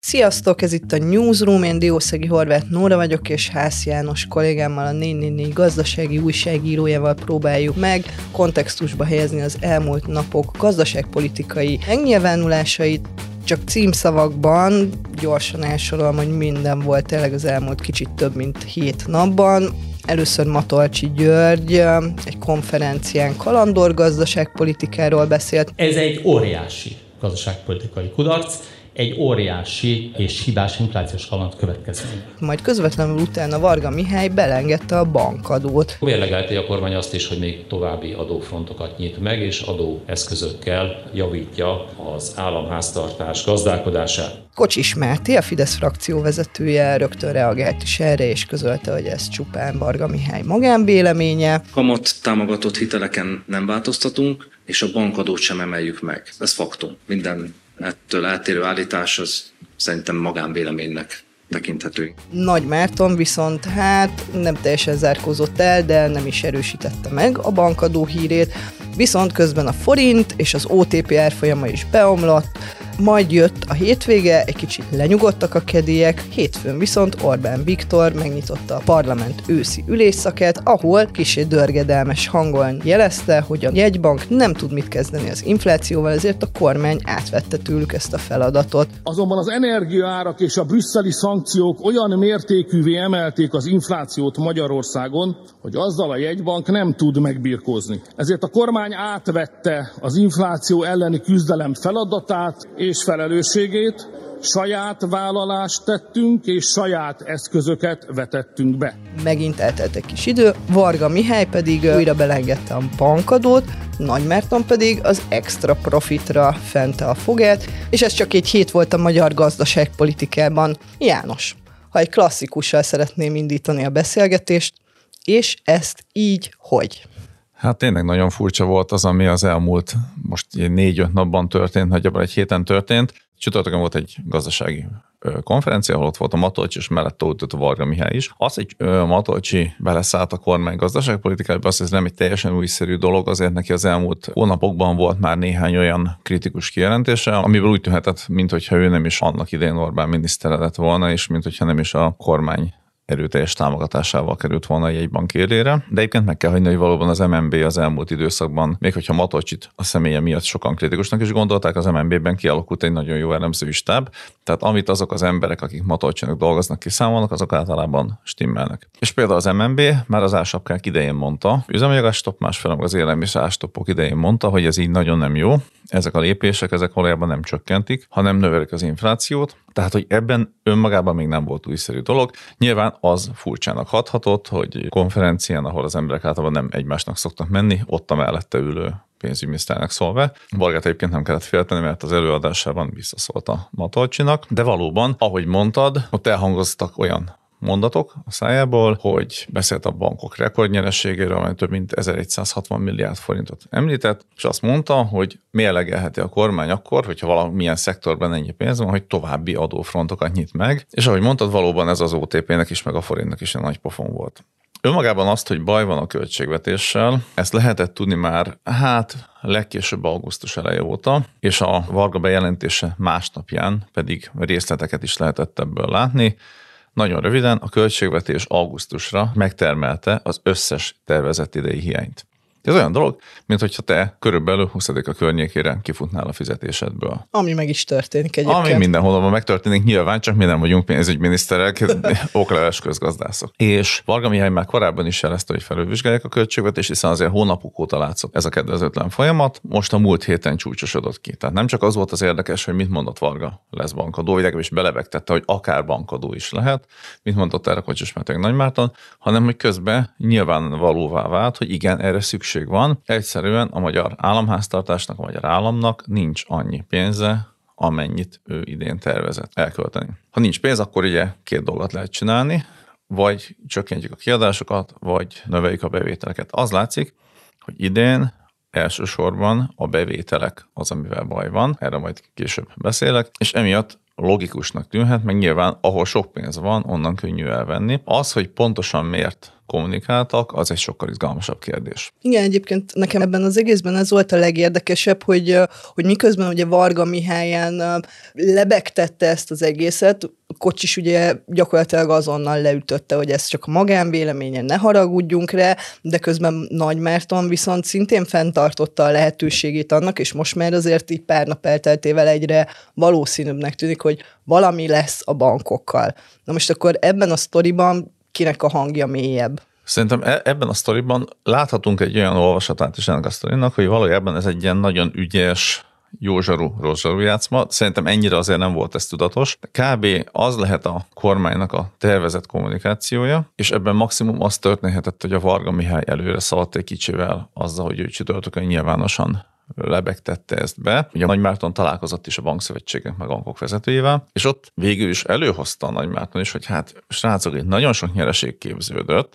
Sziasztok, ez itt a Newsroom, én Diószegi Horváth Nóra vagyok, és Hász János kollégámmal a 444 gazdasági újságírójával próbáljuk meg kontextusba helyezni az elmúlt napok gazdaságpolitikai megnyilvánulásait, csak címszavakban gyorsan elsorolom, hogy minden volt tényleg az elmúlt kicsit több mint hét napban. Először Matolcsi György egy konferencián kalandor gazdaságpolitikáról beszélt. Ez egy óriási gazdaságpolitikai kudarc, egy óriási és hibás inflációs kaland következmény. Majd közvetlenül utána Varga Mihály belengedte a bankadót. Mérlegelti a kormány azt is, hogy még további adófrontokat nyit meg, és adóeszközökkel javítja az államháztartás gazdálkodását. Kocsis Máté, a Fidesz frakció vezetője rögtön reagált is erre, és közölte, hogy ez csupán Varga Mihály magánvéleménye. Kamat támogatott hiteleken nem változtatunk, és a bankadót sem emeljük meg. Ez faktum. Minden ettől eltérő állítás az szerintem magánvéleménynek tekinthető. Nagy Márton viszont hát nem teljesen zárkózott el, de nem is erősítette meg a bankadó hírét, viszont közben a forint és az OTP árfolyama is beomlott, majd jött a hétvége, egy kicsit lenyugodtak a kedélyek, hétfőn viszont Orbán Viktor megnyitotta a parlament őszi ülésszakát, ahol kisé dörgedelmes hangon jelezte, hogy a jegybank nem tud mit kezdeni az inflációval, ezért a kormány átvette tőlük ezt a feladatot. Azonban az energiaárak és a brüsszeli szankciók olyan mértékűvé emelték az inflációt Magyarországon, hogy azzal a jegybank nem tud megbirkózni. Ezért a kormány átvette az infláció elleni küzdelem feladatát, és felelősségét, saját vállalást tettünk, és saját eszközöket vetettünk be. Megint eltelt egy kis idő, Varga Mihály pedig újra belengedte a bankadót, Nagy Márton pedig az extra profitra fente a fogát, és ez csak egy hét volt a magyar gazdaságpolitikában. János, ha egy klasszikussal szeretném indítani a beszélgetést, és ezt így hogy? Hát tényleg nagyon furcsa volt az, ami az elmúlt most négy-öt napban történt, nagyjából egy héten történt. Csütörtökön volt egy gazdasági konferencia, ahol ott volt a Matolcsi, és mellett ott a Varga Mihály is. Az, hogy Matolcsi beleszállt a kormány gazdaságpolitikájába, az ez nem egy teljesen újszerű dolog, azért neki az elmúlt hónapokban volt már néhány olyan kritikus kijelentése, amiből úgy tűnhetett, mintha ő nem is annak idén Orbán minisztere lett volna, és mintha nem is a kormány erőteljes támogatásával került volna egy bank élére. De egyébként meg kell hagyni, hogy valóban az MNB az elmúlt időszakban, még hogyha Matocsit a személye miatt sokan kritikusnak is gondolták, az MNB-ben kialakult egy nagyon jó elemzői stáb. Tehát amit azok az emberek, akik Matocsinak dolgoznak, kiszámolnak, azok általában stimmelnek. És például az MNB már az ásapkák idején mondta, üzemanyagásstop, másfél az élelmiszer ástopok idején mondta, hogy ez így nagyon nem jó, ezek a lépések, ezek valójában nem csökkentik, hanem növelik az inflációt. Tehát, hogy ebben önmagában még nem volt újszerű dolog. Nyilván az furcsának hathatott, hogy konferencián, ahol az emberek általában nem egymásnak szoktak menni, ott a mellette ülő pénzügyminiszternek szólva. Vargát egyébként nem kellett félteni, mert az előadásában visszaszólt a Matolcsinak, de valóban, ahogy mondtad, ott elhangoztak olyan mondatok a szájából, hogy beszélt a bankok rekordnyerességéről, amely több mint 1160 milliárd forintot említett, és azt mondta, hogy mérlegelheti a kormány akkor, hogyha valamilyen szektorban ennyi pénz van, hogy további adófrontokat nyit meg, és ahogy mondtad, valóban ez az OTP-nek is, meg a forintnak is egy nagy pofon volt. Önmagában azt, hogy baj van a költségvetéssel, ezt lehetett tudni már, hát legkésőbb augusztus eleje óta, és a Varga bejelentése másnapján pedig részleteket is lehetett ebből látni. Nagyon röviden, a költségvetés augusztusra megtermelte az összes tervezett idei hiányt. Ez olyan dolog, mint hogyha te körülbelül 20 a környékére kifutnál a fizetésedből. Ami meg is történik egyébként. Ami mindenhol megtörténik, nyilván, csak mi nem vagyunk pénzügyminiszterek, okleves közgazdászok. És Varga Mihály már korábban is jelezte, hogy felülvizsgálják a költségvetést, hiszen azért hónapok óta látszott ez a kedvezőtlen folyamat. Most a múlt héten csúcsosodott ki. Tehát nem csak az volt az érdekes, hogy mit mondott Varga lesz bankadó, vagy is belevegtette, hogy akár bankadó is lehet, mit mondott erre Kocsis Nagy Nagymárton, hanem hogy közben nyilvánvalóvá vált, hogy igen, erre szükség szükség van. Egyszerűen a magyar államháztartásnak, a magyar államnak nincs annyi pénze, amennyit ő idén tervezett elkölteni. Ha nincs pénz, akkor ugye két dolgot lehet csinálni, vagy csökkentjük a kiadásokat, vagy növeljük a bevételeket. Az látszik, hogy idén elsősorban a bevételek az, amivel baj van, erre majd később beszélek, és emiatt logikusnak tűnhet, meg nyilván ahol sok pénz van, onnan könnyű elvenni. Az, hogy pontosan miért kommunikáltak, az egy sokkal izgalmasabb kérdés. Igen, egyébként nekem ebben az egészben ez volt a legérdekesebb, hogy, hogy miközben ugye Varga Mihályen lebegtette ezt az egészet, Kocsis ugye gyakorlatilag azonnal leütötte, hogy ez csak a magánvéleménye, ne haragudjunk rá, de közben Nagy Márton viszont szintén fenntartotta a lehetőségét annak, és most már azért így pár nap elteltével egyre valószínűbbnek tűnik, hogy valami lesz a bankokkal. Na most akkor ebben a sztoriban kinek a hangja mélyebb? Szerintem e- ebben a sztoriban láthatunk egy olyan olvasatát is ennek a sztorinak, hogy valójában ez egy ilyen nagyon ügyes, jó zsarú játszma. Szerintem ennyire azért nem volt ez tudatos. Kb. az lehet a kormánynak a tervezett kommunikációja, és ebben maximum az történhetett, hogy a Varga Mihály előre szaladt egy kicsivel azzal, hogy ő csütörtökön nyilvánosan lebegtette ezt be. Ugye a Nagy Márton találkozott is a bankszövetségek meg bankok vezetőjével, és ott végül is előhozta a Nagy Márton is, hogy hát srácok, itt nagyon sok nyereség képződött,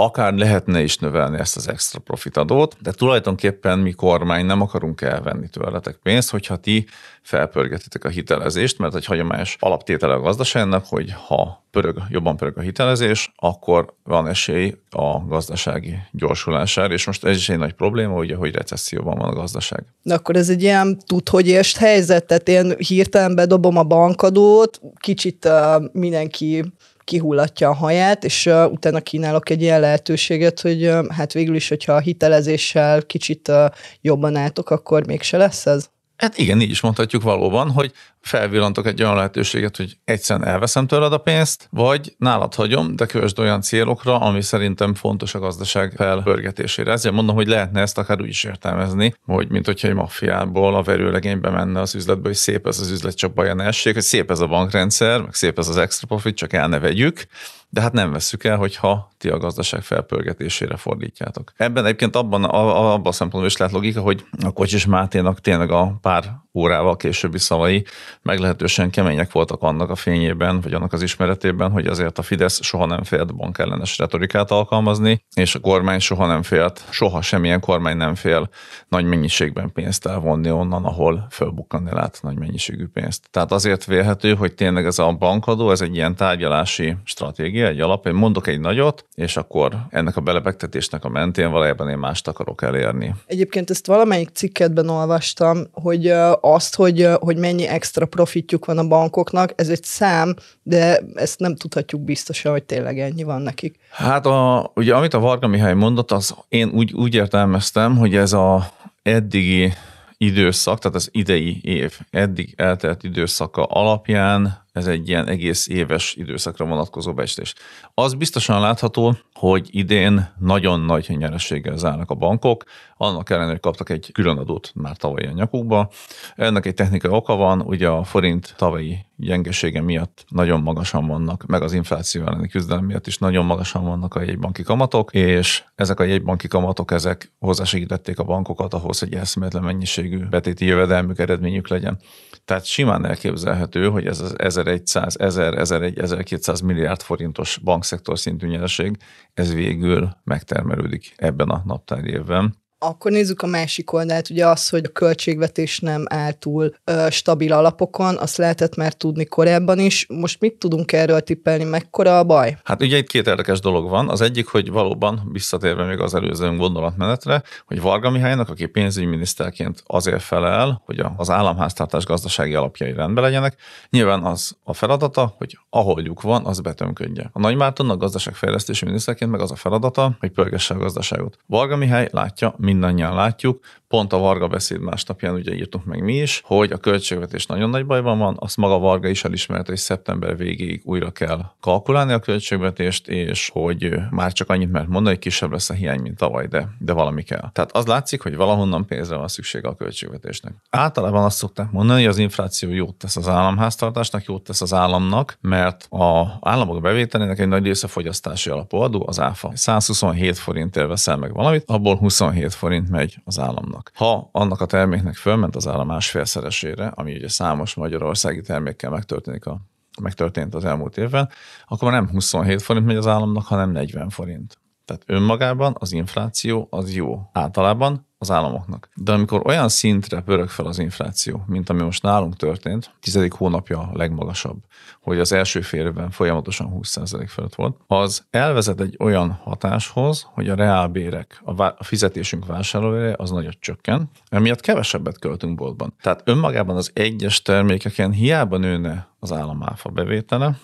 akár lehetne is növelni ezt az extra profitadót, de tulajdonképpen mi kormány nem akarunk elvenni tőletek pénzt, hogyha ti felpörgetitek a hitelezést, mert egy hagyományos alaptétele a gazdaságnak, hogy ha pörög, jobban pörög a hitelezés, akkor van esély a gazdasági gyorsulására, és most ez is egy nagy probléma, ugye, hogy recesszióban van a gazdaság. De akkor ez egy ilyen tud, hogy ést helyzet, tehát én hirtelen bedobom a bankadót, kicsit uh, mindenki kihullatja a haját, és uh, utána kínálok egy ilyen lehetőséget, hogy uh, hát végül is, hogyha a hitelezéssel kicsit uh, jobban álltok, akkor mégse lesz ez? Hát igen, így is mondhatjuk valóban, hogy felvillantok egy olyan lehetőséget, hogy egyszerűen elveszem tőled a pénzt, vagy nálad hagyom, de költsd olyan célokra, ami szerintem fontos a gazdaság felpörgetésére. Ezért mondom, hogy lehetne ezt akár úgy is értelmezni, hogy mint hogyha egy maffiából a verőlegénybe menne az üzletbe, hogy szép ez az üzlet, csak baj ne essék, hogy szép ez a bankrendszer, meg szép ez az extra profit, csak el ne vegyük de hát nem veszük el, hogyha ti a gazdaság felpörgetésére fordítjátok. Ebben egyébként abban, abban a szempontból is lehet logika, hogy a Kocsis Máténak tényleg a pár órával későbbi szavai meglehetősen kemények voltak annak a fényében, vagy annak az ismeretében, hogy azért a Fidesz soha nem félt bankellenes retorikát alkalmazni, és a kormány soha nem félt, soha semmilyen kormány nem fél nagy mennyiségben pénzt elvonni onnan, ahol fölbukkanni lát nagy mennyiségű pénzt. Tehát azért vélhető, hogy tényleg ez a bankadó, ez egy ilyen tárgyalási stratégia, egy alap, én mondok egy nagyot, és akkor ennek a belebegtetésnek a mentén valójában én mást akarok elérni. Egyébként ezt valamelyik cikketben olvastam, hogy azt, hogy, hogy mennyi extra profitjuk van a bankoknak, ez egy szám, de ezt nem tudhatjuk biztosan, hogy tényleg ennyi van nekik. Hát a, ugye amit a Varga Mihály mondott, az én úgy, úgy értelmeztem, hogy ez a eddigi időszak, tehát az idei év eddig eltelt időszaka alapján ez egy ilyen egész éves időszakra vonatkozó becslés. Az biztosan látható, hogy idén nagyon nagy nyerességgel zárnak a bankok, annak ellenére, hogy kaptak egy különadót már tavaly a nyakukba. Ennek egy technikai oka van, ugye a forint tavalyi gyengesége miatt nagyon magasan vannak, meg az infláció elleni küzdelem miatt is nagyon magasan vannak a jegybanki kamatok, és ezek a jegybanki kamatok, ezek hozzásegítették a bankokat ahhoz, hogy eszméletlen mennyiségű betéti jövedelmük, eredményük legyen. Tehát simán elképzelhető, hogy ez az 1100, 1000, 1001, 1200 milliárd forintos bankszektor szintű nyereség, ez végül megtermelődik ebben a naptári évben. Akkor nézzük a másik oldalt, ugye az, hogy a költségvetés nem áll túl ö, stabil alapokon, azt lehetett már tudni korábban is. Most mit tudunk erről tippelni, mekkora a baj? Hát ugye itt két érdekes dolog van. Az egyik, hogy valóban visszatérve még az előző gondolatmenetre, hogy Varga Mihálynak, aki pénzügyminiszterként azért felel, hogy az államháztartás gazdasági alapjai rendben legyenek, nyilván az a feladata, hogy ahol lyuk van, az betömködje. A Nagy Mártonnak gazdaságfejlesztési miniszterként meg az a feladata, hogy pörgesse a gazdaságot. Varga Mihály látja, mindannyian látjuk, pont a Varga beszéd másnapján ugye írtuk meg mi is, hogy a költségvetés nagyon nagy bajban van, azt maga Varga is elismerte, hogy szeptember végéig újra kell kalkulálni a költségvetést, és hogy már csak annyit mert mondani, hogy kisebb lesz a hiány, mint tavaly, de, de valami kell. Tehát az látszik, hogy valahonnan pénzre van szüksége a költségvetésnek. Általában azt szokták mondani, hogy az infláció jót tesz az államháztartásnak, jót tesz az államnak, mert a államok bevételének egy nagy része fogyasztási alapú adó, az áfa. 127 forintért veszel meg valamit, abból 27 forint megy az államnak. Ha annak a terméknek fölment az állam másfélszeresére, ami ugye számos magyarországi termékkel megtörténik a megtörtént az elmúlt évben, akkor nem 27 forint megy az államnak, hanem 40 forint. Tehát önmagában az infláció az jó. Általában az államoknak. De amikor olyan szintre pörög fel az infláció, mint ami most nálunk történt, tizedik hónapja a legmagasabb, hogy az első fél évben folyamatosan 20% fölött volt, az elvezet egy olyan hatáshoz, hogy a reálbérek, a fizetésünk vásárlóére az nagyot csökken, emiatt kevesebbet költünk boltban. Tehát önmagában az egyes termékeken hiába nőne az államáfa bevétele,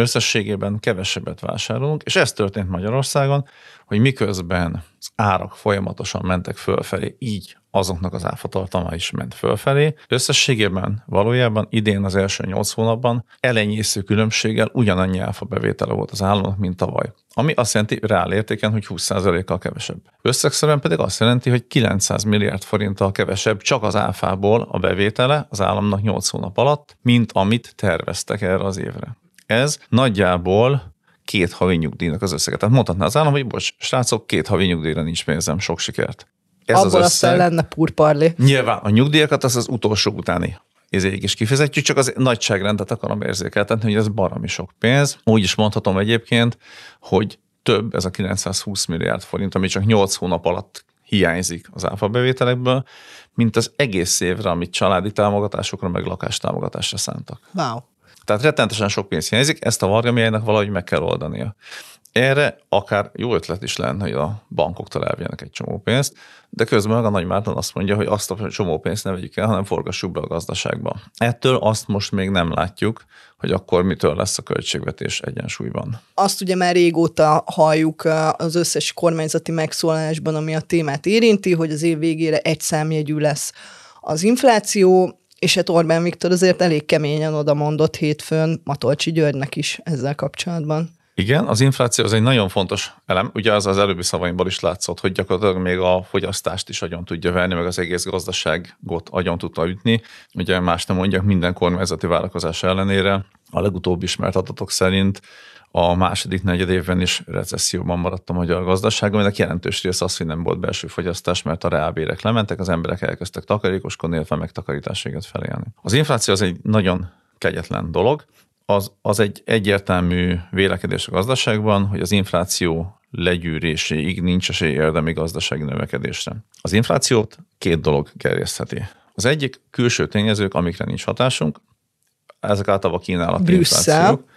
összességében kevesebbet vásárolunk, és ez történt Magyarországon, hogy miközben az árak folyamatosan mentek fölfelé, így azoknak az áfatartalma is ment fölfelé. Összességében valójában idén az első nyolc hónapban elenyésző különbséggel ugyanannyi áfa bevétele volt az államnak, mint tavaly. Ami azt jelenti reál értéken, hogy 20%-kal kevesebb. Összegszerűen pedig azt jelenti, hogy 900 milliárd forinttal kevesebb csak az áfából a bevétele az államnak 8 hónap alatt, mint amit terveztek erre az évre. Ez nagyjából két havi nyugdíjnak az összeget. Tehát mondhatná az állam, hogy bocs, srácok, két havi nyugdíjra nincs pénzem, sok sikert. Ez Abból az összeg, aztán lenne purparli. Nyilván a nyugdíjakat az az utolsó utáni ezért is kifizetjük, csak az nagyságrendet akarom érzékeltetni, hogy ez baromi sok pénz. Úgy is mondhatom egyébként, hogy több, ez a 920 milliárd forint, ami csak 8 hónap alatt hiányzik az áfa bevételekből, mint az egész évre, amit családi támogatásokra, meg lakástámogatásra szántak. Wow. Tehát rettenetesen sok pénz hiányzik, ezt a Varga Mihálynak valahogy meg kell oldania. Erre akár jó ötlet is lenne, hogy a bankoktól elvjenek egy csomó pénzt, de közben meg a Nagy Márton azt mondja, hogy azt a csomó pénzt ne vegyük el, hanem forgassuk be a gazdaságba. Ettől azt most még nem látjuk, hogy akkor mitől lesz a költségvetés egyensúlyban. Azt ugye már régóta halljuk az összes kormányzati megszólalásban, ami a témát érinti, hogy az év végére egy számjegyű lesz az infláció, és hát Orbán Viktor azért elég keményen oda mondott hétfőn Matolcsi Györgynek is ezzel kapcsolatban. Igen, az infláció az egy nagyon fontos elem. Ugye az az előbbi szavaimból is látszott, hogy gyakorlatilag még a fogyasztást is agyon tudja venni, meg az egész gazdaságot agyon tudta ütni. Ugye más nem mondjak, minden kormányzati vállalkozás ellenére a legutóbbi ismert adatok szerint a második negyed évben is recesszióban maradt a magyar gazdaság, aminek jelentős része az, hogy nem volt belső fogyasztás, mert a reálbérek lementek, az emberek elkezdtek takarékoskodni, illetve megtakarításéget felélni. Az infláció az egy nagyon kegyetlen dolog, az, az egy egyértelmű vélekedés a gazdaságban, hogy az infláció legyűréséig nincs esély érdemi gazdasági növekedésre. Az inflációt két dolog gerjesztheti. Az egyik külső tényezők, amikre nincs hatásunk, ezek általában a kínálati Brüsszel. inflációk.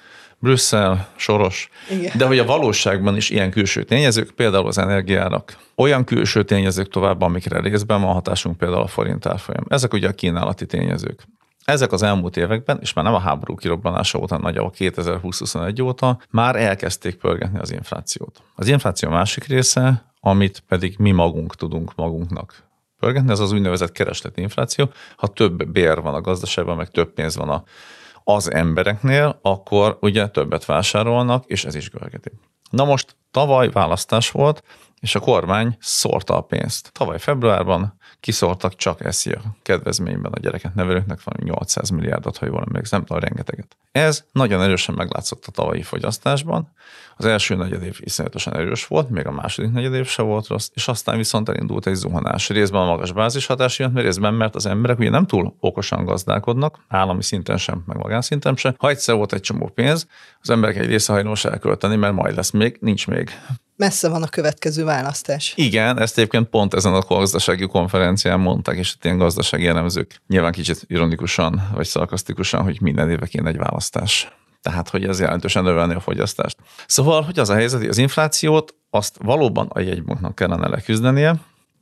Brüsszel, Soros, Igen. de hogy a valóságban is ilyen külső tényezők, például az energiárak, olyan külső tényezők tovább, amikre részben van hatásunk, például a forint árfolyam. Ezek ugye a kínálati tényezők. Ezek az elmúlt években, és már nem a háború kirobbanása óta, nagyjából 2020-21 óta, már elkezdték pörgetni az inflációt. Az infláció másik része, amit pedig mi magunk tudunk magunknak pörgetni, ez az úgynevezett keresleti infláció. Ha több bér van a gazdaságban, meg több pénz van a az embereknél, akkor ugye többet vásárolnak, és ez is görgeti. Na most tavaly választás volt, és a kormány szórta a pénzt. Tavaly februárban kiszórtak csak eszi a kedvezményben a gyereket nevelőknek van 800 milliárdot, ha jól emlékszem, tudom, rengeteget. Ez nagyon erősen meglátszott a tavalyi fogyasztásban. Az első negyedév iszonyatosan erős volt, még a második negyedév se volt rossz, és aztán viszont elindult egy zuhanás. Részben a magas bázishatás jött, mert részben, mert az emberek ugye nem túl okosan gazdálkodnak, állami szinten sem, meg magánszinten sem. Ha egyszer volt egy csomó pénz, az emberek egy része hajlamos elkölteni, mert majd lesz még, nincs még messze van a következő választás. Igen, ezt egyébként pont ezen a gazdasági konferencián mondták, és ilyen gazdasági elemzők nyilván kicsit ironikusan vagy szarkasztikusan, hogy minden éve kéne egy választás. Tehát, hogy ez jelentősen növelni a fogyasztást. Szóval, hogy az a helyzet, hogy az inflációt azt valóban a jegybanknak kellene leküzdenie,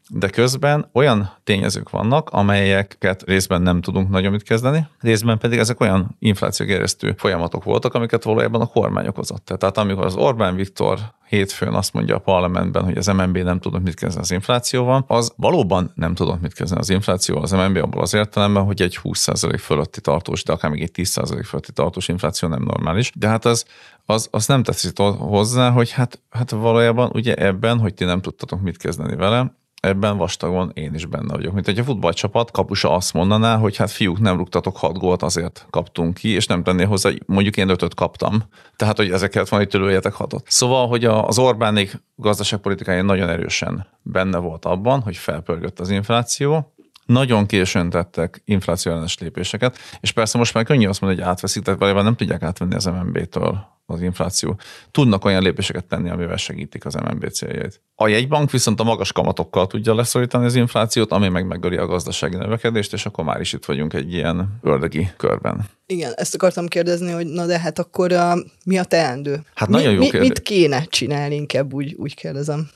de közben olyan tényezők vannak, amelyeket részben nem tudunk nagyon mit kezdeni, részben pedig ezek olyan inflációgeresztő folyamatok voltak, amiket valójában a kormány okozott. Tehát amikor az Orbán Viktor hétfőn azt mondja a parlamentben, hogy az MNB nem tudott mit kezdeni az inflációval, az valóban nem tudott mit kezdeni az inflációval az MNB abból az értelemben, hogy egy 20% fölötti tartós, de akár még egy 10% fölötti tartós infláció nem normális. De hát az, az, az nem teszi hozzá, hogy hát, hát valójában ugye ebben, hogy ti nem tudtatok mit kezdeni vele, ebben vastagon én is benne vagyok. Mint hogy a futballcsapat kapusa azt mondaná, hogy hát fiúk, nem rúgtatok hat gólt, azért kaptunk ki, és nem tenné hozzá, mondjuk én ötöt kaptam. Tehát, hogy ezeket van, hogy tőlőjetek hatot. Szóval, hogy az Orbánék gazdaságpolitikája nagyon erősen benne volt abban, hogy felpörgött az infláció, nagyon későn tettek infláció lépéseket, és persze most már könnyű azt mondani, hogy átveszik, tehát valójában nem tudják átvenni az MNB-től az infláció. Tudnak olyan lépéseket tenni, amivel segítik az MNB céljait. A jegybank viszont a magas kamatokkal tudja leszorítani az inflációt, ami meg megöli a gazdasági növekedést, és akkor már is itt vagyunk egy ilyen ördögi körben. Igen, ezt akartam kérdezni, hogy na de hát akkor uh, mi a teendő? Hát nagyon jó mi, kérdés. Mit kéne csinálni, inkább úgy, úgy kérdezem.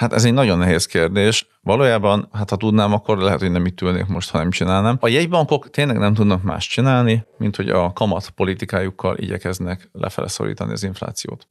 Hát ez egy nagyon nehéz kérdés. Valójában, hát ha tudnám, akkor lehet, hogy nem itt ülnék most, ha nem csinálnám. A jegybankok tényleg nem tudnak más csinálni, mint hogy a kamat politikájukkal igyekeznek lefele szorítani az inflációt.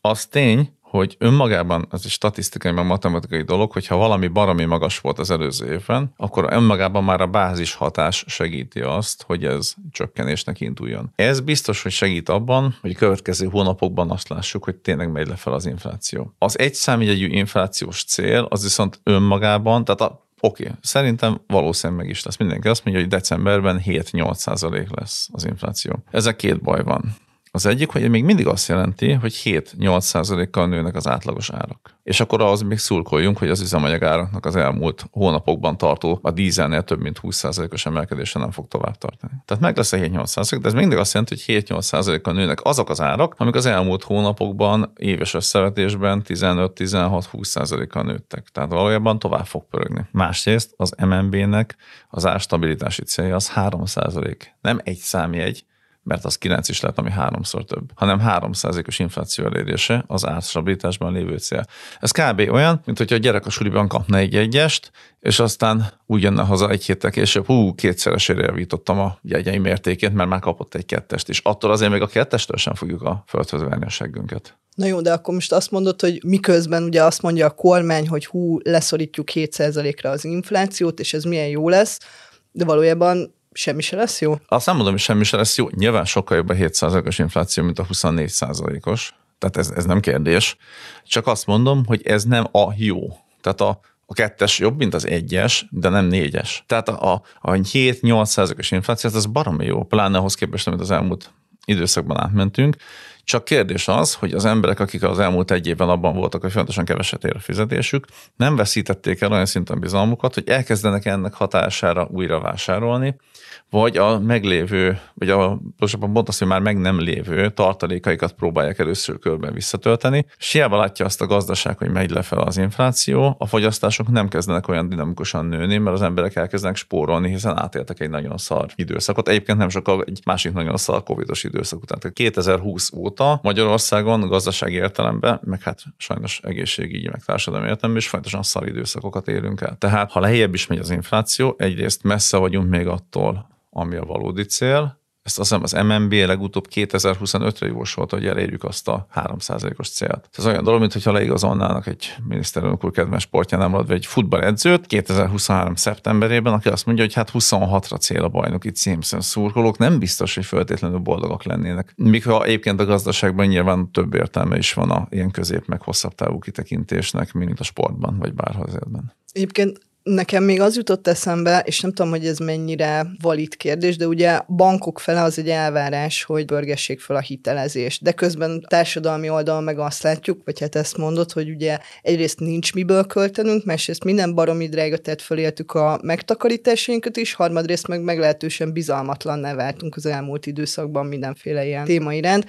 Az tény, hogy önmagában ez egy statisztikai, meg matematikai dolog, hogyha valami baromi magas volt az előző évben, akkor önmagában már a bázis hatás segíti azt, hogy ez csökkenésnek induljon. Ez biztos, hogy segít abban, hogy a következő hónapokban azt lássuk, hogy tényleg megy lefelé az infláció. Az egy számjegyű inflációs cél, az viszont önmagában, tehát a Oké, okay. szerintem valószínűleg meg is lesz. Mindenki azt mondja, hogy decemberben 7-8 százalék lesz az infláció. Ezek két baj van. Az egyik, hogy még mindig azt jelenti, hogy 7-8 százalékkal nőnek az átlagos árak. És akkor az még szurkoljunk, hogy az üzemanyag áraknak az elmúlt hónapokban tartó a dízelnél több mint 20 százalékos emelkedése nem fog tovább tartani. Tehát meg lesz a 7-8 százalék, de ez mindig azt jelenti, hogy 7-8 százalékkal nőnek azok az árak, amik az elmúlt hónapokban éves összevetésben 15-16-20 százalékkal nőttek. Tehát valójában tovább fog pörögni. Másrészt az MNB-nek az árstabilitási célja az 3 százalék, nem egy számjegy, mert az 9 is lehet, ami háromszor több, hanem 3%-os infláció elérése az árstabilitásban lévő cél. Ez kb. olyan, mint hogyha a gyerek a suliban kapna egy egyest, és aztán úgy jönne haza egy héttel később, hú, kétszeresére javítottam a jegyeim mértékét, mert már kapott egy kettest is. Attól azért még a kettestől sem fogjuk a földhöz verni a seggünket. Na jó, de akkor most azt mondod, hogy miközben ugye azt mondja a kormány, hogy hú, leszorítjuk 7%-ra az inflációt, és ez milyen jó lesz, de valójában semmi se lesz jó? Azt nem mondom, hogy semmi se lesz jó. Nyilván sokkal jobb a 7%-os infláció, mint a 24%-os. Tehát ez, ez nem kérdés. Csak azt mondom, hogy ez nem a jó. Tehát a, a kettes jobb, mint az egyes, de nem négyes. Tehát a, a, a 7-8%-os infláció, ez baromi jó, pláne ahhoz képest, amit az elmúlt időszakban átmentünk. Csak kérdés az, hogy az emberek, akik az elmúlt egy évben abban voltak, hogy fontosan keveset ér a fizetésük, nem veszítették el olyan szinten bizalmukat, hogy elkezdenek ennek hatására újra vásárolni, vagy a meglévő, vagy a, pontosabban pont hogy már meg nem lévő tartalékaikat próbálják először körben visszatölteni. És hiába látja azt a gazdaság, hogy megy lefelé az infláció, a fogyasztások nem kezdenek olyan dinamikusan nőni, mert az emberek elkezdenek spórolni, hiszen átéltek egy nagyon szar időszakot. Egyébként nem sokkal egy másik nagyon szar covidos időszak után. Tehát 2020 óta Magyarországon gazdasági értelemben, meg hát sajnos egészségügyi, meg társadalmi értelemben is folyamatosan szar időszakokat élünk el. Tehát ha lejjebb is megy az infláció, egyrészt messze vagyunk még attól, ami a valódi cél. Ezt azt hiszem az MNB legutóbb 2025-re jósolta, hogy elérjük azt a 3%-os célt. Ez olyan dolog, mintha leigazolnának egy miniszterelnök úr kedves sportjánál maradva egy futballedzőt 2023. szeptemberében, aki azt mondja, hogy hát 26-ra cél a bajnoki cím, szurkolók nem biztos, hogy feltétlenül boldogak lennének. Ha egyébként a gazdaságban nyilván több értelme is van a ilyen közép meg hosszabb távú kitekintésnek, mint a sportban, vagy bárhol az életben. Egyébként Nekem még az jutott eszembe, és nem tudom, hogy ez mennyire valid kérdés, de ugye bankok fele az egy elvárás, hogy börgessék fel a hitelezést. De közben társadalmi oldalon meg azt látjuk, vagy hát ezt mondod, hogy ugye egyrészt nincs miből költenünk, másrészt minden baromi drága tett föléltük a megtakarításainkat is, harmadrészt meg meglehetősen bizalmatlan váltunk az elmúlt időszakban mindenféle ilyen téma iránt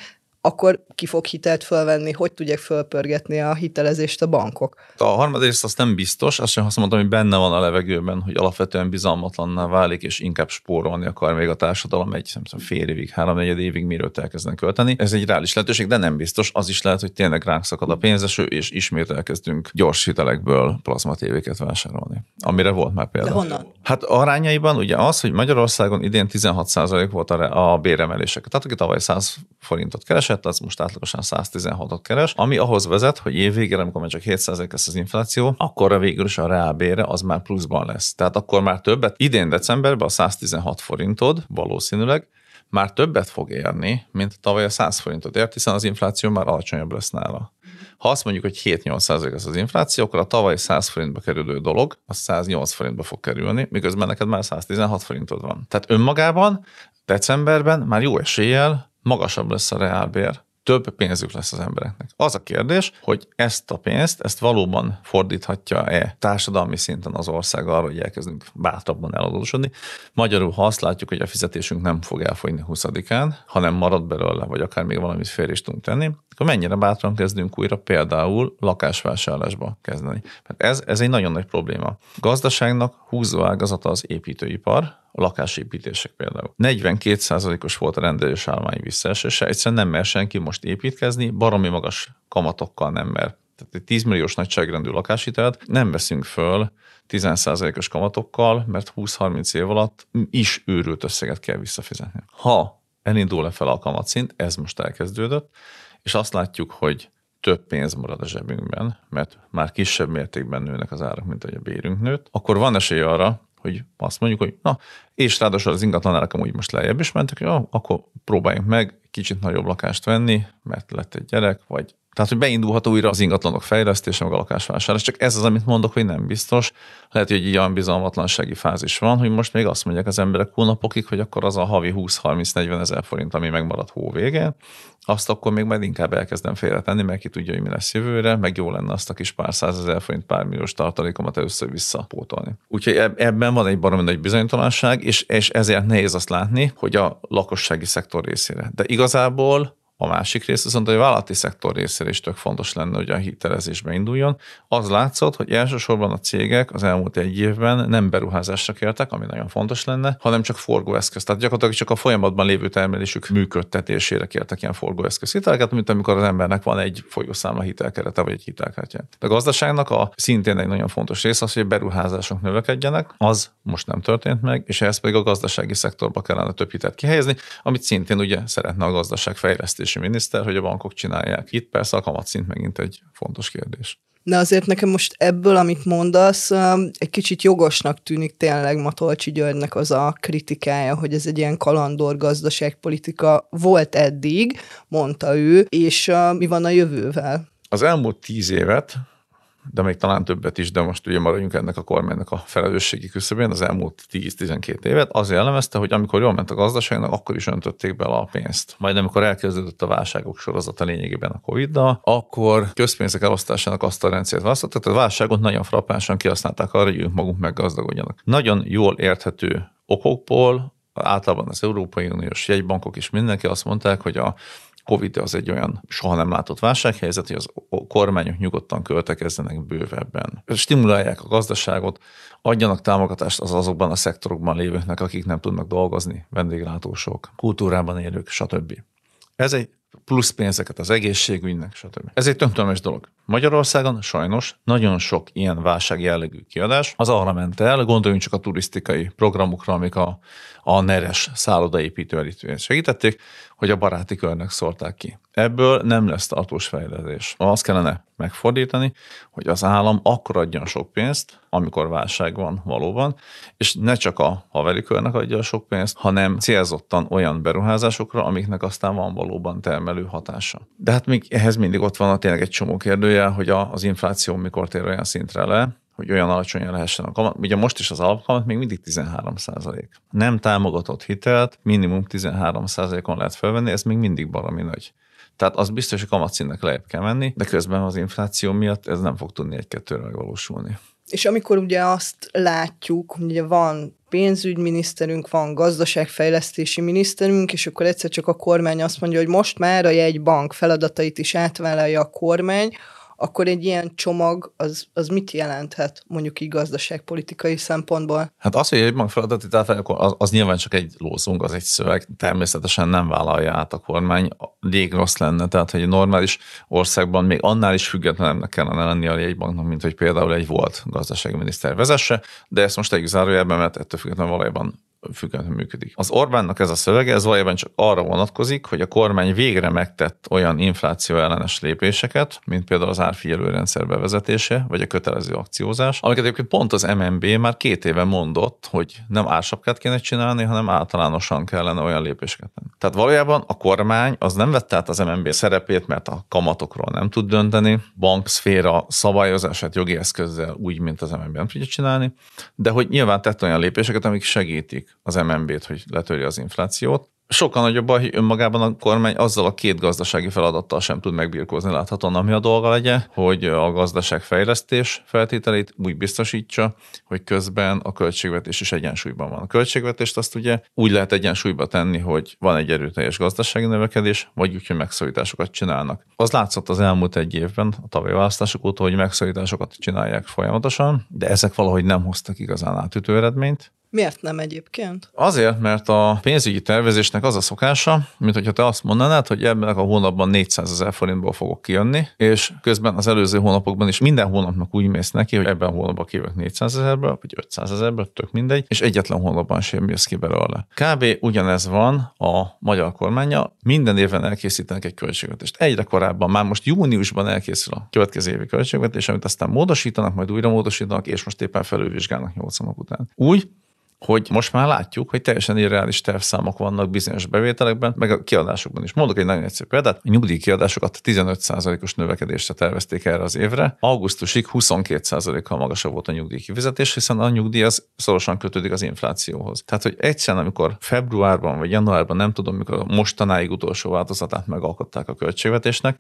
akkor ki fog hitelt fölvenni, hogy tudják fölpörgetni a hitelezést a bankok. A harmadrészt azt nem biztos, azt sem azt mondtam, hogy benne van a levegőben, hogy alapvetően bizalmatlanná válik, és inkább spórolni akar még a társadalom egy nem tudom, fél évig, három évig, miről elkezdenek költeni. Ez egy reális lehetőség, de nem biztos. Az is lehet, hogy tényleg ránk szakad a pénzeső, és ismét elkezdünk gyors hitelekből plazmatévéket vásárolni. Amire volt már példa. De honnan? Hát arányaiban ugye az, hogy Magyarországon idén 16% volt a, a béremelések. Tehát aki tavaly 100 forintot keresett, keresett, az most átlagosan 116-ot keres, ami ahhoz vezet, hogy évvégére, amikor már csak 7% lesz az infláció, akkor végül is a reálbére az már pluszban lesz. Tehát akkor már többet, idén decemberben a 116 forintod valószínűleg, már többet fog érni, mint tavaly a 100 forintot ért, hiszen az infláció már alacsonyabb lesz nála. Ha azt mondjuk, hogy 7-8 az az infláció, akkor a tavaly 100 forintba kerülő dolog, az 108 forintba fog kerülni, miközben neked már 116 forintod van. Tehát önmagában decemberben már jó eséllyel magasabb lesz a reálbér több pénzük lesz az embereknek. Az a kérdés, hogy ezt a pénzt, ezt valóban fordíthatja-e társadalmi szinten az ország arra, hogy elkezdünk bátrabban eladósodni. Magyarul, ha azt látjuk, hogy a fizetésünk nem fog elfogyni 20-án, hanem marad belőle, vagy akár még valamit félre is tudunk tenni, akkor mennyire bátran kezdünk újra például lakásvásárlásba kezdeni. Mert ez, ez egy nagyon nagy probléma. Gazdaságnak húzó ágazata az építőipar, a lakásépítések például. 42%-os volt a rendelős állomány visszaesése, egyszerűen nem mer senki most építkezni, baromi magas kamatokkal nem mer. Tehát egy 10 milliós nagyságrendű lakáshitelt nem veszünk föl 10%-os kamatokkal, mert 20-30 év alatt is őrült összeget kell visszafizetni. Ha elindul le fel a kamatszint, ez most elkezdődött, és azt látjuk, hogy több pénz marad a zsebünkben, mert már kisebb mértékben nőnek az árak, mint hogy a bérünk nőtt, akkor van esély arra, hogy azt mondjuk, hogy na, és ráadásul az ingatlanárak amúgy most lejjebb is mentek, hogy jó, akkor próbáljunk meg kicsit nagyobb lakást venni, mert lett egy gyerek, vagy tehát, hogy beindulhat újra az ingatlanok fejlesztése, meg a lakásvásárlás. Csak ez az, amit mondok, hogy nem biztos. Lehet, hogy egy olyan bizalmatlansági fázis van, hogy most még azt mondják az emberek hónapokig, hogy akkor az a havi 20-30-40 ezer forint, ami megmarad hó végén, azt akkor még majd inkább elkezdem félretenni, mert ki tudja, hogy mi lesz jövőre, meg jó lenne azt a kis pár százezer forint, pár milliós tartalékomat először visszapótolni. Úgyhogy ebben van egy baromi nagy bizonytalanság, és, és ezért nehéz azt látni, hogy a lakossági szektor részére. De igazából a másik rész viszont, hogy a vállalati szektor részére is tök fontos lenne, hogy a hitelezésbe induljon. Az látszott, hogy elsősorban a cégek az elmúlt egy évben nem beruházásra kértek, ami nagyon fontos lenne, hanem csak forgóeszköz. Tehát gyakorlatilag csak a folyamatban lévő termelésük működtetésére kértek ilyen forgóeszköz hiteleket, mint amikor az embernek van egy folyószámla hitelkerete vagy egy hitelkártya. A gazdaságnak a szintén egy nagyon fontos rész az, hogy a beruházások növekedjenek, az most nem történt meg, és ehhez pedig a gazdasági szektorba kellene több hitelt kihelyezni, amit szintén ugye szeretne a gazdaság fejlesztés fizetési miniszter, hogy a bankok csinálják. Itt persze a kamatszint megint egy fontos kérdés. De azért nekem most ebből, amit mondasz, egy kicsit jogosnak tűnik tényleg Matolcsi Györgynek az a kritikája, hogy ez egy ilyen kalandor gazdaságpolitika volt eddig, mondta ő, és mi van a jövővel? Az elmúlt tíz évet de még talán többet is, de most ugye maradjunk ennek a kormánynak a felelősségi küszöbén, az elmúlt 10-12 évet, az jellemezte, hogy amikor jól ment a gazdaságnak, akkor is öntötték bele a pénzt. Majd amikor elkezdődött a válságok sorozata lényegében a Covid-dal, akkor közpénzek elosztásának azt a rendszert választottak, tehát a válságot nagyon frappánsan kihasználták arra, hogy ők maguk meggazdagodjanak. Nagyon jól érthető okokból általában az Európai Uniós jegybankok is mindenki azt mondták, hogy a Covid az egy olyan soha nem látott válsághelyzet, hogy az kormányok nyugodtan költekezzenek bővebben. Stimulálják a gazdaságot, adjanak támogatást az azokban a szektorokban lévőknek, akik nem tudnak dolgozni, vendéglátósok, kultúrában élők, stb. Ez egy plusz pénzeket az egészségügynek, stb. Ez egy tönkremes dolog. Magyarországon sajnos nagyon sok ilyen válság jellegű kiadás az arra ment el, gondoljunk csak a turisztikai programokra, amik a, a neres szállodaépítő segítették, hogy a baráti körnek szólták ki. Ebből nem lesz tartós fejlődés. Azt kellene megfordítani, hogy az állam akkor adjon sok pénzt, amikor válság van valóban, és ne csak a haveri körnek adja sok pénzt, hanem célzottan olyan beruházásokra, amiknek aztán van valóban termelő hatása. De hát még ehhez mindig ott van a tényleg egy csomó kérdője, hogy az infláció mikor tér olyan szintre le, hogy olyan alacsonyan lehessen a kamat. Ugye most is az alapkamat még mindig 13 százalék. Nem támogatott hitelt minimum 13 százalékon lehet felvenni, ez még mindig baromi nagy. Tehát az biztos, hogy kamatszínnek lejjebb kell menni, de közben az infláció miatt ez nem fog tudni egy-kettőre megvalósulni. És amikor ugye azt látjuk, hogy ugye van pénzügyminiszterünk, van gazdaságfejlesztési miniszterünk, és akkor egyszer csak a kormány azt mondja, hogy most már a jegybank feladatait is átvállalja a kormány, akkor egy ilyen csomag az, az mit jelenthet mondjuk így gazdaságpolitikai szempontból? Hát az, hogy egy bank feladatot átvállal, az, az nyilván csak egy lózunk, az egy szöveg, természetesen nem vállalja át a kormány, rég rossz lenne, tehát hogy egy normális országban még annál is függetlenebbnek kellene lenni a jegybanknak, mint hogy például egy volt gazdasági miniszter vezesse, de ezt most egy zárójelben, mert ettől függetlenül valójában függetlenül működik. Az Orbánnak ez a szövege, ez valójában csak arra vonatkozik, hogy a kormány végre megtett olyan infláció ellenes lépéseket, mint például az árfigyelő rendszer bevezetése, vagy a kötelező akciózás, amiket egyébként pont az MNB már két éve mondott, hogy nem ársapkát kéne csinálni, hanem általánosan kellene olyan lépéseket tenni. Tehát valójában a kormány az nem vette át az MNB szerepét, mert a kamatokról nem tud dönteni, bankszféra szabályozását jogi eszközzel úgy, mint az MNB nem tudja csinálni, de hogy nyilván tett olyan lépéseket, amik segítik az MNB-t, hogy letörje az inflációt, sokkal nagyobb baj, hogy önmagában a kormány azzal a két gazdasági feladattal sem tud megbírkozni láthatóan, ami a dolga legyen, hogy a gazdaság fejlesztés feltételét úgy biztosítsa, hogy közben a költségvetés is egyensúlyban van. A költségvetést azt ugye úgy lehet egyensúlyba tenni, hogy van egy erőteljes gazdasági növekedés, vagy úgy, hogy megszorításokat csinálnak. Az látszott az elmúlt egy évben, a tavalyi választások óta, hogy megszorításokat csinálják folyamatosan, de ezek valahogy nem hoztak igazán átütő eredményt. Miért nem egyébként? Azért, mert a pénzügyi tervezésnek az a szokása, mint hogyha te azt mondanád, hogy ebben a hónapban 400 ezer forintból fogok kijönni, és közben az előző hónapokban is minden hónapnak úgy mész neki, hogy ebben a hónapban kijövök 400 ezerből, vagy 500 ezerből, tök mindegy, és egyetlen hónapban sem jössz ki belőle. Kb. ugyanez van a magyar kormánya, minden évben elkészítenek egy költségvetést. Egyre korábban, már most júniusban elkészül a következő évi költségvetés, amit aztán módosítanak, majd újra módosítanak, és most éppen felülvizsgálnak 8 nap után. Úgy, hogy most már látjuk, hogy teljesen irreális tervszámok vannak bizonyos bevételekben, meg a kiadásokban is. Mondok egy nagyon egyszerű példát, a nyugdíjkiadásokat 15%-os növekedésre tervezték erre az évre. Augusztusig 22%-kal magasabb volt a nyugdíjkifizetés, hiszen a nyugdíj az szorosan kötődik az inflációhoz. Tehát, hogy egyszerűen, amikor februárban vagy januárban, nem tudom, mikor mostanáig utolsó változatát megalkották a költségvetésnek,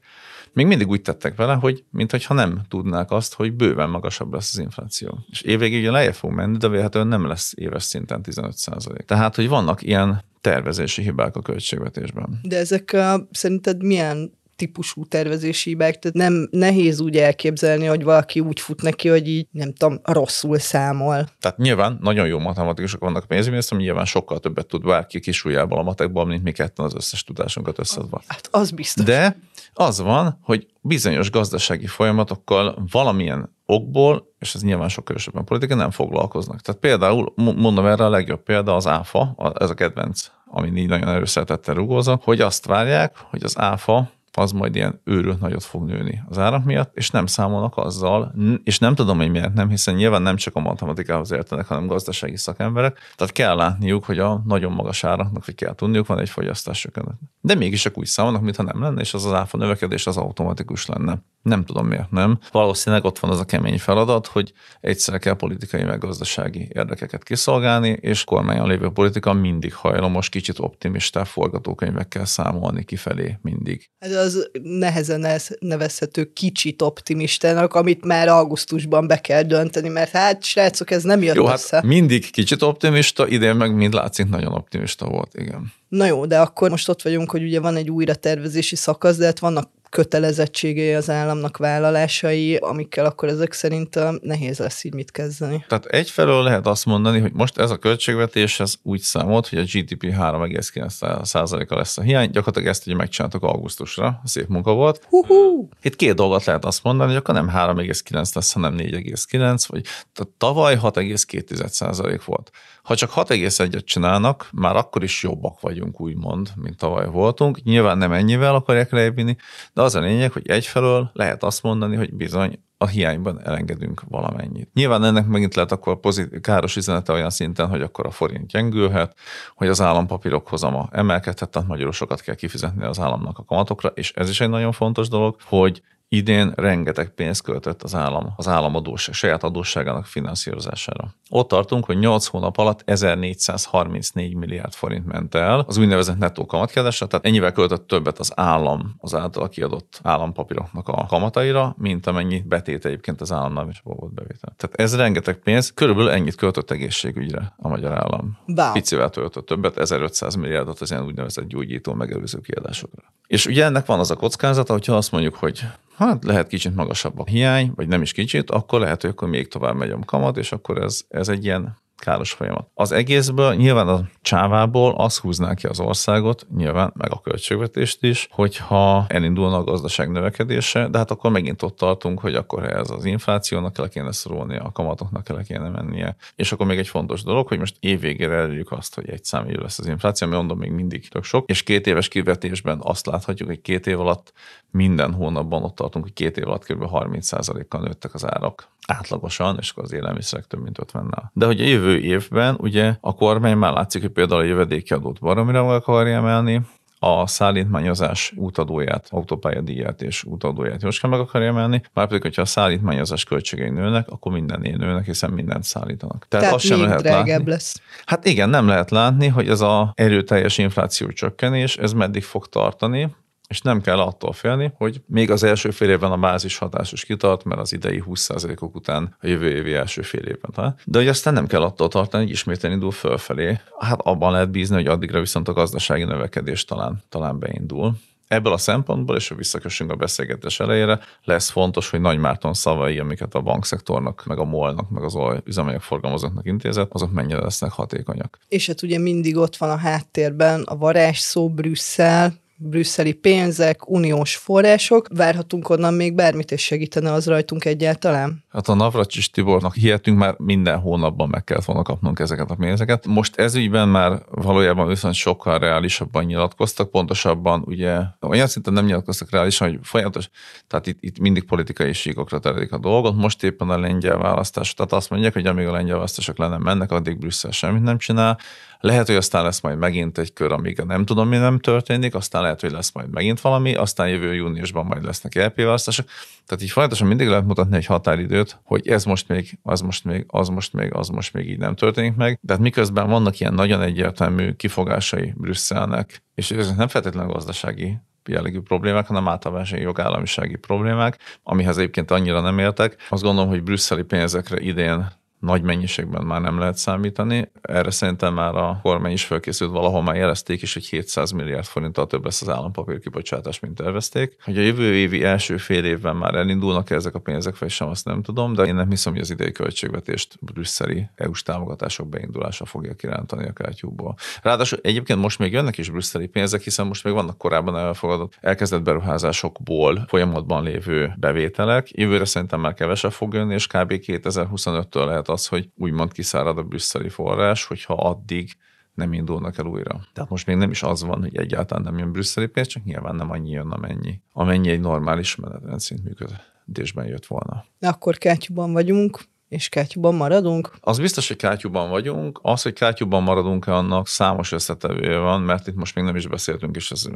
még mindig úgy tettek vele, hogy mintha nem tudnák azt, hogy bőven magasabb lesz az infláció. És évvégig ugye lejjebb fog menni, de véletlenül nem lesz éves szinten 15 százalék. Tehát, hogy vannak ilyen tervezési hibák a költségvetésben. De ezek uh, szerinted milyen típusú tervezési hibák, tehát nem nehéz úgy elképzelni, hogy valaki úgy fut neki, hogy így nem tudom, rosszul számol. Tehát nyilván nagyon jó matematikusok vannak a pénzügyminisztérium, nyilván sokkal többet tud bárki kis a matekból, mint mi ketten az összes tudásunkat összedva. Hát az biztos. De az van, hogy bizonyos gazdasági folyamatokkal valamilyen okból, és ez nyilván sokkal erősebben politika, nem foglalkoznak. Tehát például, mondom erre a legjobb példa az áfa, ez a kedvenc, ami így nagyon erőszeretettel rugózza, hogy azt várják, hogy az áfa az majd ilyen őrült nagyot fog nőni az árak miatt, és nem számolnak azzal, és nem tudom, hogy miért nem, hiszen nyilván nem csak a matematikához értenek, hanem gazdasági szakemberek, tehát kell látniuk, hogy a nagyon magas áraknak, hogy kell tudniuk, van egy fogyasztás csökkenet. De mégis csak úgy számolnak, mintha nem lenne, és az az áfa növekedés az automatikus lenne. Nem tudom miért nem. Valószínűleg ott van az a kemény feladat, hogy egyszer kell politikai meg gazdasági érdekeket kiszolgálni, és kormányon lévő politika mindig hajlamos, kicsit optimista forgatókönyvekkel számolni kifelé mindig. Ez az nehezen nevezhető kicsit optimistának, amit már augusztusban be kell dönteni, mert hát srácok, ez nem jött Jó, össze. Hát mindig kicsit optimista, idén meg mind látszik nagyon optimista volt, igen. Na jó, de akkor most ott vagyunk, hogy ugye van egy újratervezési szakasz, de hát vannak kötelezettségei az államnak vállalásai, amikkel akkor ezek szerint nehéz lesz így mit kezdeni. Tehát egyfelől lehet azt mondani, hogy most ez a költségvetés ez úgy számolt, hogy a GDP 3,9%-a lesz a hiány, gyakorlatilag ezt ugye megcsináltak augusztusra, szép munka volt. Hú-hú. Itt két dolgot lehet azt mondani, hogy akkor nem 3,9 lesz, hanem 4,9, vagy tehát tavaly 6,2% volt. Ha csak 6,1-et csinálnak, már akkor is jobbak vagyunk, úgymond, mint tavaly voltunk. Nyilván nem ennyivel akarják lejvinni, de az a lényeg, hogy egyfelől lehet azt mondani, hogy bizony a hiányban elengedünk valamennyit. Nyilván ennek megint lehet akkor pozit- káros üzenete olyan szinten, hogy akkor a forint gyengülhet, hogy az állampapírok hozama emelkedhet, tehát magyarul sokat kell kifizetni az államnak a kamatokra, és ez is egy nagyon fontos dolog, hogy idén rengeteg pénzt költött az állam, az államadóság, saját adósságának finanszírozására. Ott tartunk, hogy 8 hónap alatt 1434 milliárd forint ment el az úgynevezett nettó kamatkiadásra, tehát ennyivel költött többet az állam az által kiadott állampapíroknak a kamataira, mint amennyi betét egyébként az államnál is volt bevétel. Tehát ez rengeteg pénz, körülbelül ennyit költött egészségügyre a magyar állam. Wow. Picivel töltött többet, 1500 milliárdot az ilyen úgynevezett gyógyító megelőző kiadásokra. És ugye ennek van az a kockázata, hogyha azt mondjuk, hogy hát lehet kicsit magasabb a hiány, vagy nem is kicsit, akkor lehet, hogy akkor még tovább megy a kamat, és akkor ez, ez egy ilyen káros folyamat. Az egészből nyilván a csávából az húzná ki az országot, nyilván meg a költségvetést is, hogyha elindulna a gazdaság növekedése, de hát akkor megint ott tartunk, hogy akkor ez az inflációnak el kéne szorulnia, a kamatoknak el kéne mennie. És akkor még egy fontos dolog, hogy most évvégére elérjük azt, hogy egy számú lesz az infláció, ami mondom még mindig tök sok, és két éves kivetésben azt láthatjuk, hogy két év alatt minden hónapban ott tartunk, hogy két év alatt kb. 30%-kal nőttek az árak átlagosan, és akkor az élelmiszerek több mint 50-nel. De hogy a jövő évben ugye a kormány már látszik, hogy például a jövedéki adót baromira akarja emelni, a szállítmányozás útadóját, autópályadíját és útadóját jóska meg akarja emelni, már pedig, hogyha a szállítmányozás költségei nőnek, akkor minden ilyen nőnek, hiszen mindent szállítanak. Tehát, Tehát azt sem lehet látni. lesz. Hát igen, nem lehet látni, hogy ez a erőteljes infláció csökkenés, ez meddig fog tartani, és nem kell attól félni, hogy még az első fél évben a bázis hatás is kitart, mert az idei 20%-ok után a jövő évi első fél évben. Ha? De hogy aztán nem kell attól tartani, hogy ismétlen indul fölfelé. Hát abban lehet bízni, hogy addigra viszont a gazdasági növekedés talán, talán beindul. Ebből a szempontból, és ha visszakössünk a beszélgetés elejére, lesz fontos, hogy Nagy Márton szavai, amiket a bankszektornak, meg a molnak, meg az üzemanyag forgalmazóknak intézett, azok mennyire lesznek hatékonyak. És hát ugye mindig ott van a háttérben a varázs szó Brüsszel, brüsszeli pénzek, uniós források. Várhatunk onnan még bármit, és segítene az rajtunk egyáltalán? Hát a Navracsis Tibornak hihetünk, már minden hónapban meg kellett volna kapnunk ezeket a pénzeket. Most ez ügyben már valójában viszont sokkal reálisabban nyilatkoztak, pontosabban ugye olyan szinten nem nyilatkoztak reálisan, hogy folyamatos, tehát itt, itt mindig politikai síkokra terelik a dolgot. Most éppen a lengyel választás, tehát azt mondják, hogy amíg a lengyel választások lenne mennek, addig Brüsszel semmit nem csinál. Lehet, hogy aztán lesz majd megint egy kör, amíg nem tudom, mi nem történik, aztán lehet, hogy lesz majd megint valami, aztán jövő júniusban majd lesznek LP választások. Tehát így folyamatosan mindig lehet mutatni egy határidőt, hogy ez most még, az most még, az most még, az most még így nem történik meg. De hát miközben vannak ilyen nagyon egyértelmű kifogásai Brüsszelnek, és ez nem feltétlenül gazdasági jellegű problémák, hanem általában jogállamisági problémák, amihez egyébként annyira nem értek. Azt gondolom, hogy brüsszeli pénzekre idén nagy mennyiségben már nem lehet számítani. Erre szerintem már a kormány is felkészült, valahol már jelezték is, hogy 700 milliárd forinttal több lesz az állampapír kibocsátás, mint tervezték. Hogy a jövő évi első fél évben már elindulnak -e ezek a pénzek, vagy sem, azt nem tudom, de én nem hiszem, hogy az idei költségvetést brüsszeli EU-s támogatások beindulása fogja kirántani a kártyúból. Ráadásul egyébként most még jönnek is brüsszeli pénzek, hiszen most még vannak korábban elfogadott, elkezdett beruházásokból folyamatban lévő bevételek. Jövőre szerintem már kevesebb fog jönni, és kb. 2025-től lehet lehet az, hogy úgymond kiszárad a brüsszeli forrás, hogyha addig nem indulnak el újra. Tehát most még nem is az van, hogy egyáltalán nem jön brüsszeli pénz, csak nyilván nem annyi jön, amennyi, amennyi egy normális menetrendszint működésben jött volna. Akkor kátyúban vagyunk, és kátyúban maradunk? Az biztos, hogy kátyúban vagyunk. Az, hogy kátyúban maradunk-e, annak számos összetevője van, mert itt most még nem is beszéltünk, és ez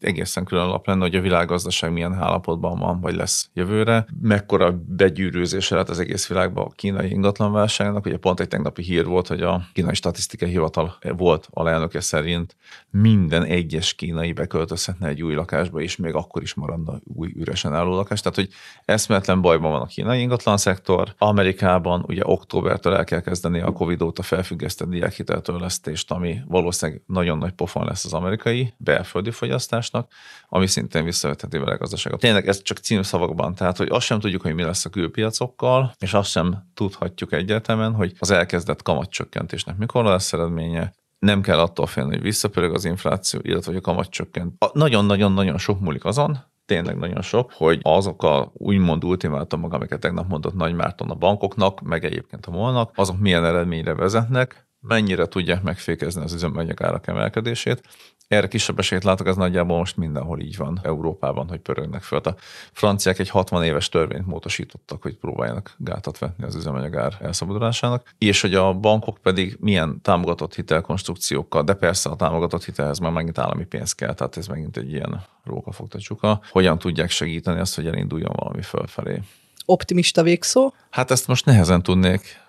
egészen külön lap lenne, hogy a világgazdaság milyen állapotban van, vagy lesz jövőre. Mekkora begyűrűzése lett az egész világban a kínai ingatlanválságnak. Ugye pont egy tegnapi hír volt, hogy a kínai statisztikai hivatal volt a lelnöke szerint minden egyes kínai beköltözhetne egy új lakásba, és még akkor is maradna új üresen álló lakás. Tehát, hogy eszméletlen bajban van a kínai ingatlan szektor. Amerika Amerikában ugye októbertől el kell kezdeni a Covid óta felfüggesztett diákhiteltörlesztést, ami valószínűleg nagyon nagy pofon lesz az amerikai belföldi fogyasztásnak, ami szintén visszavetheti vele a gazdaságot. Tényleg ez csak címszavakban, tehát hogy azt sem tudjuk, hogy mi lesz a külpiacokkal, és azt sem tudhatjuk egyértelműen, hogy az elkezdett kamatcsökkentésnek mikor lesz eredménye, nem kell attól félni, hogy visszapörög az infláció, illetve hogy a kamat csökkent. Nagyon-nagyon-nagyon sok múlik azon, tényleg nagyon sok, hogy azok a úgymond ultimátumok, amiket tegnap mondott Nagy Márton a bankoknak, meg egyébként a molnak, azok milyen eredményre vezetnek, mennyire tudják megfékezni az üzemanyag árak emelkedését. Erre kisebb esélyt látok, ez nagyjából most mindenhol így van Európában, hogy pörögnek föl. A franciák egy 60 éves törvényt módosítottak, hogy próbáljanak gátat vetni az üzemanyagár elszabadulásának, és hogy a bankok pedig milyen támogatott hitelkonstrukciókkal, de persze a támogatott hitelhez már megint állami pénz kell, tehát ez megint egy ilyen rókafogta csuka, hogyan tudják segíteni azt, hogy elinduljon valami fölfelé. Optimista végszó? Hát ezt most nehezen tudnék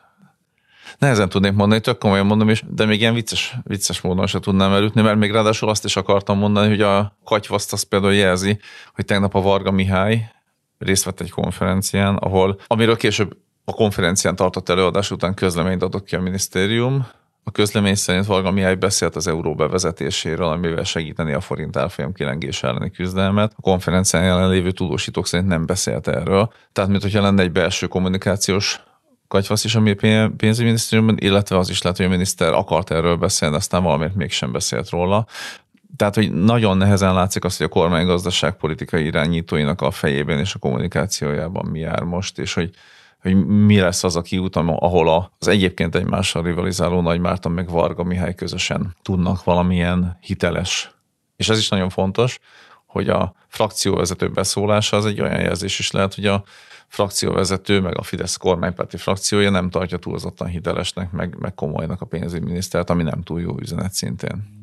nehezen tudnék mondani, tök komolyan mondom, és, de még ilyen vicces, vicces módon se tudnám elütni, mert még ráadásul azt is akartam mondani, hogy a katyvaszt az például jelzi, hogy tegnap a Varga Mihály részt vett egy konferencián, ahol, amiről később a konferencián tartott előadás után közleményt adott ki a minisztérium, a közlemény szerint Varga Mihály beszélt az euró bevezetéséről, amivel segíteni a forint árfolyam kilengés elleni küzdelmet. A konferencián jelenlévő tudósítók szerint nem beszélt erről. Tehát, mint hogyha lenne egy belső kommunikációs katyvasz is a pénzügyminisztériumban, illetve az is lehet, hogy a miniszter akart erről beszélni, aztán valamiért mégsem beszélt róla. Tehát, hogy nagyon nehezen látszik azt, hogy a kormány gazdaságpolitikai irányítóinak a fejében és a kommunikációjában mi jár most, és hogy, hogy mi lesz az a kiút, ahol az egyébként egymással rivalizáló Nagy Márton meg Varga Mihály közösen tudnak valamilyen hiteles. És ez is nagyon fontos, hogy a frakcióvezető beszólása az egy olyan jelzés is lehet, hogy a frakcióvezető, meg a Fidesz kormánypárti frakciója nem tartja túlzottan hitelesnek, meg, meg komolynak a pénzügyminisztert, ami nem túl jó üzenet szintén.